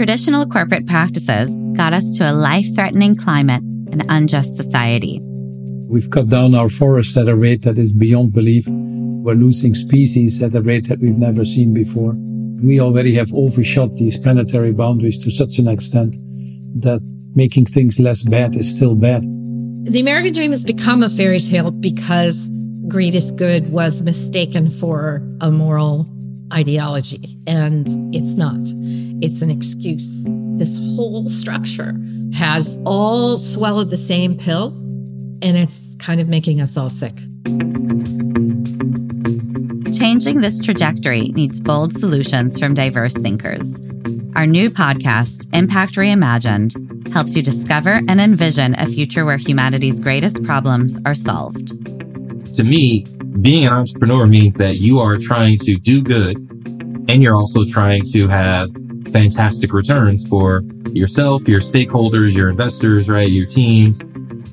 Traditional corporate practices got us to a life threatening climate and unjust society. We've cut down our forests at a rate that is beyond belief. We're losing species at a rate that we've never seen before. We already have overshot these planetary boundaries to such an extent that making things less bad is still bad. The American dream has become a fairy tale because greed is good was mistaken for a moral ideology, and it's not. It's an excuse. This whole structure has all swallowed the same pill, and it's kind of making us all sick. Changing this trajectory needs bold solutions from diverse thinkers. Our new podcast, Impact Reimagined, helps you discover and envision a future where humanity's greatest problems are solved. To me, being an entrepreneur means that you are trying to do good and you're also trying to have fantastic returns for yourself, your stakeholders, your investors, right? Your teams.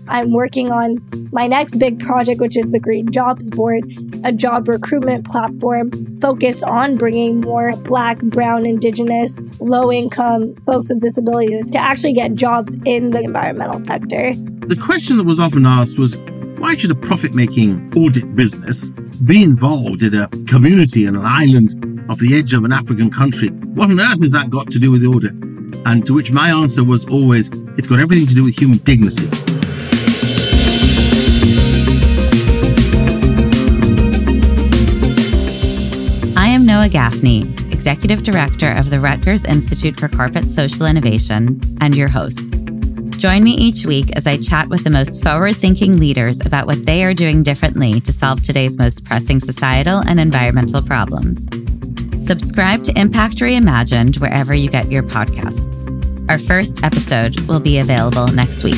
I'm working on my next big project, which is the Green Jobs Board, a job recruitment platform focused on bringing more Black, Brown, Indigenous, low income folks with disabilities to actually get jobs in the environmental sector. The question that was often asked was why should a profit making audit business be involved in a community and an island off the edge of an African country? What on earth has that got to do with the audit? And to which my answer was always, it's got everything to do with human dignity. I am Noa Gafni, Executive Director of the Rutgers Institute for Corporate Social Innovation, and your host. Join me each week as I chat with the most forward thinking leaders about what they are doing differently to solve today's most pressing societal and environmental problems. Subscribe to Impact Reimagined wherever you get your podcasts. Our first episode will be available next week.